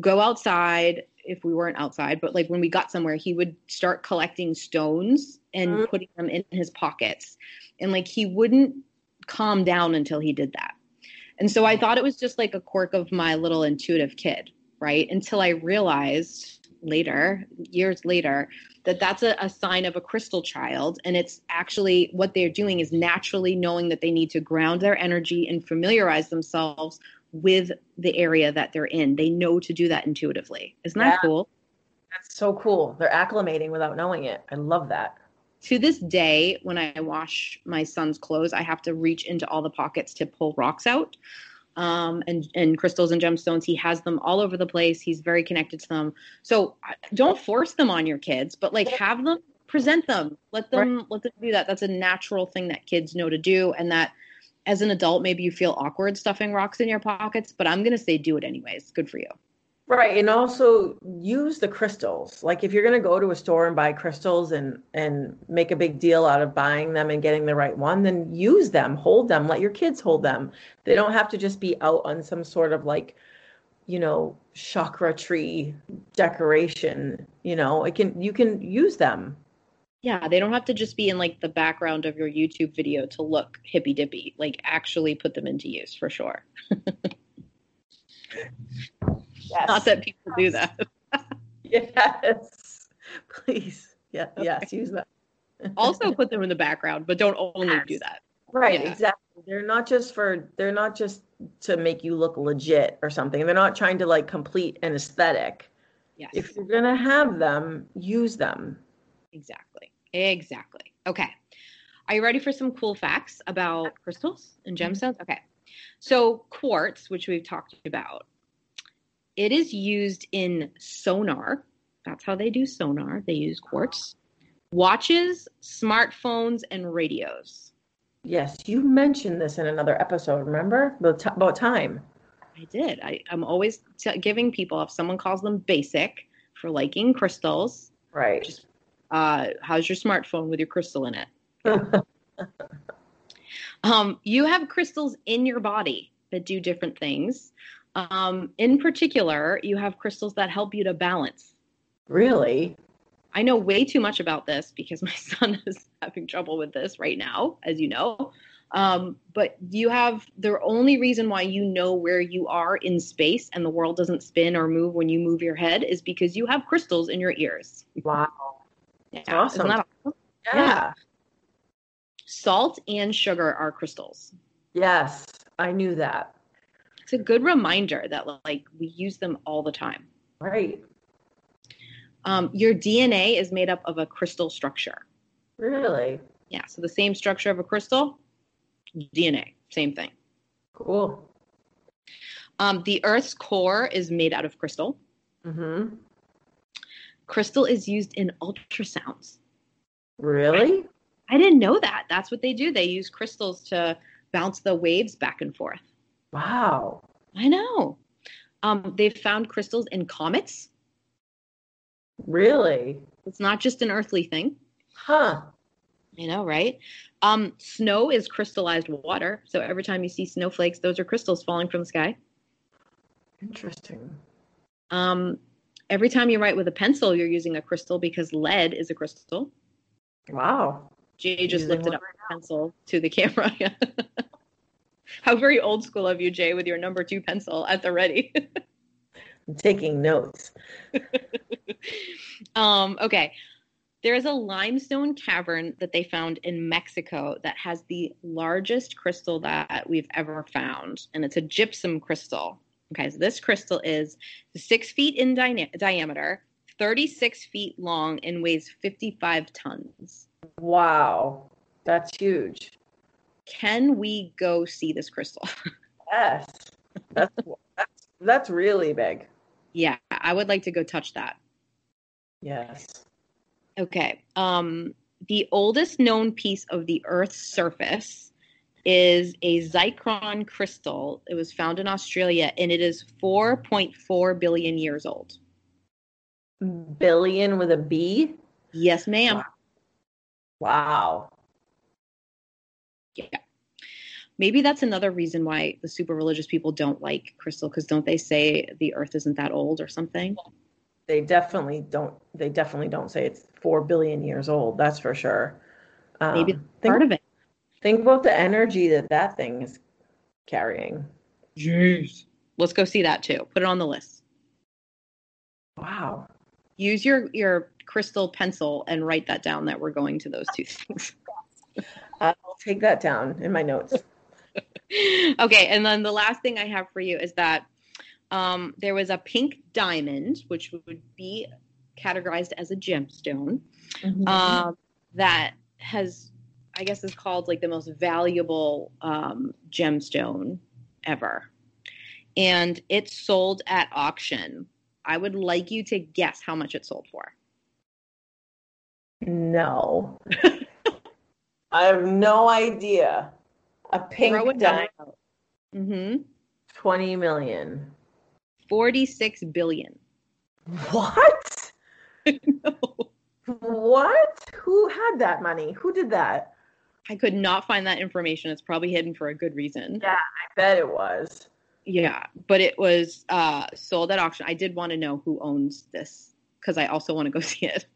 go outside if we weren't outside. But like when we got somewhere, he would start collecting stones and Mhm. putting them in his pockets, and like he wouldn't calm down until he did that. And so I thought it was just like a quirk of my little intuitive kid, right? Until I realized later, years later, that that's a, a sign of a crystal child. And it's actually what they're doing is naturally knowing that they need to ground their energy and familiarize themselves with the area that they're in. They know to do that intuitively. Isn't that Yeah. cool? That's so cool. They're acclimating without knowing it. I love that. To this day, when I wash my son's clothes, I have to reach into all the pockets to pull rocks out. Um, and, and crystals and gemstones. He has them all over the place. He's very connected to them. So don't force them on your kids, but like have them present them. Let them let them do that. That's a natural thing that kids know to do. And that as an adult, maybe you feel awkward stuffing rocks in your pockets, but I'm gonna say do it anyways. Good for you. Right, and also use the crystals. Like if you're going to go to a store and buy crystals and and make a big deal out of buying them and getting the right one, then use them, hold them, let your kids hold them. They don't have to just be out on some sort of like, you know, chakra tree decoration, you know. It can you can use them. Yeah, they don't have to just be in like the background of your YouTube video to look hippy dippy. Like actually put them into use for sure. Yes. Not that people do that. Yes. Please. Yeah, yes, use them. also put them in the background, but don't only do that. Right, Yeah. exactly. They're not just for they're not just to make you look legit or something. They're not trying to like complete an aesthetic. Yes. If you're gonna have them, use them. Exactly. Exactly. Okay. Are you ready for some cool facts about crystals and gemstones? Mm-hmm. Okay. So, quartz, which we've talked about, it is used in sonar. That's how they do sonar. They use quartz. Watches, smartphones, and radios. Yes, you mentioned this in another episode. Remember about, time? I did. I, I'm always t- giving people, if someone calls them basic for liking crystals, Right. Just- uh, how's your smartphone with your crystal in it? Um, you have crystals in your body that do different things. Um, in particular, you have crystals that help you to balance. really? I know way too much about this because my son is having trouble with this right now, as you know. Um, but you have the only reason why you know where you are in space and the world doesn't spin or move when you move your head is because you have crystals in your ears. Wow. Yeah, awesome. Isn't that awesome? Yeah. Salt and sugar are crystals. Yes, I knew that. It's a good reminder that like we use them all the time. Right. Um, your DNA is made up of a crystal structure. Really? Yeah, so the same structure of a crystal, DNA, same thing. Cool. Um, the Earth's core is made out of crystal. Mm-hmm. Crystal is used in ultrasounds. Really? I didn't know that. That's what they do. They use crystals to bounce the waves back and forth. Wow. I know. Um, they've found crystals in comets. Really? It's not just an earthly thing. Huh. I know, right? Um, snow is crystallized water. So every time you see snowflakes, those are crystals falling from the sky. Interesting. Um, every time you write with a pencil, you're using a crystal because lead is a crystal. Wow. Jay just lifted up the pencil to the camera. How very old school of you, Jay, with your number two pencil at the ready. I'm taking notes. um, okay. There is a limestone cavern that they found in Mexico that has the largest crystal that we've ever found, and it's a gypsum crystal. Okay, so this crystal is six feet in dyna- diameter, 36 feet long, and weighs 55 tons. Wow. That's huge. Can we go see this crystal? Yes. That's that's that's really big. yeah, I would like to go touch that. Yes. Okay. Um, the oldest known piece of the Earth's surface is a Zircon crystal. It was found in Australia and it is 4.4 billion years old. Billion with a B? Yes, ma'am. Wow. Wow. Yeah. Maybe that's another reason why the super religious people don't like crystal because don't they say the Earth isn't that old or something? They definitely don't they definitely don't say it's four billion years old, that's for sure. Um, Maybe think, Part of it. think about the energy that that thing is carrying. Jeez. Let's go see that too. Put it on the list. Wow. Use your your crystal pencil and write that down that we're going to those two things. I'll take that down in my notes. Okay, and then the last thing I have for you is that um, there was a pink diamond, which would be categorized as a gemstone, Mhm. um, that has, I guess, is called like the most valuable um, gemstone ever, and it's sold at auction. I would like you to guess how much it sold for. no. I have no idea. A pink Throw it diamond, out. Mm-hmm. 20 million. Forty-six billion. What? What? Who had that money? Who did that? I could not find that information. It's probably hidden for a good reason. Yeah, I bet it was. Yeah, but it was uh, sold at auction. I did want to know who owns this because I also want to go see it.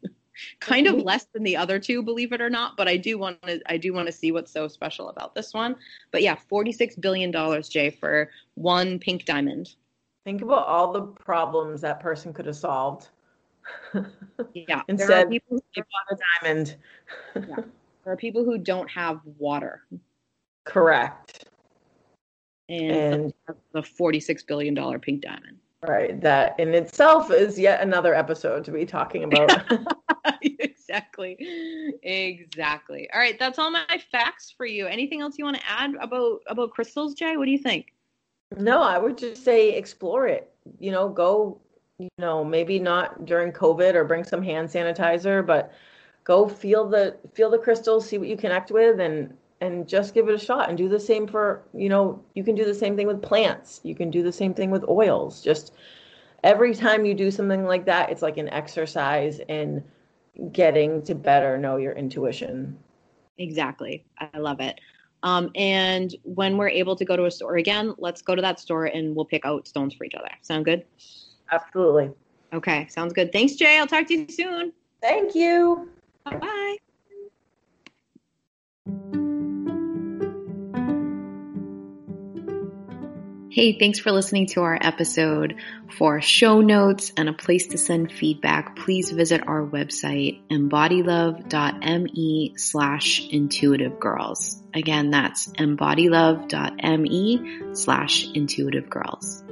Kind of mm-hmm. less than the other two, believe it or not, but I do want to. I do want to see what's so special about this one. But yeah, forty-six billion dollars, Jay, for one pink diamond. Think about all the problems that person could have solved. Yeah, there are Instead, people. They bought a diamond. There are people who don't have water, Correct. and, And the forty-six billion dollar pink diamond. Right. That in itself is yet another episode to be talking about. exactly. Exactly. All right, that's all my facts for you. Anything else you want to add about about crystals, Jay? What do you think? no, I would just say explore it. You know, go, you know, maybe not during COVID or bring some hand sanitizer, but go feel the feel the crystals, see what you connect with and and just give it a shot and do the same for, you know, you can do the same thing with plants. You can do the same thing with oils. Just every time you do something like that, it's like an exercise in getting to better know your intuition. Exactly. I love it. Um, and when we're able to go to a store again, let's go to that store and we'll pick out stones for each other. Sound good? Absolutely. Okay, sounds good. Thanks, Jay. I'll talk to you soon. Thank you. Bye bye. Hey, thanks for listening to our episode. For show notes and a place to send feedback, please visit our website, embodylove.me slash intuitive girls. Again, that's embodylove.me slash intuitive girls.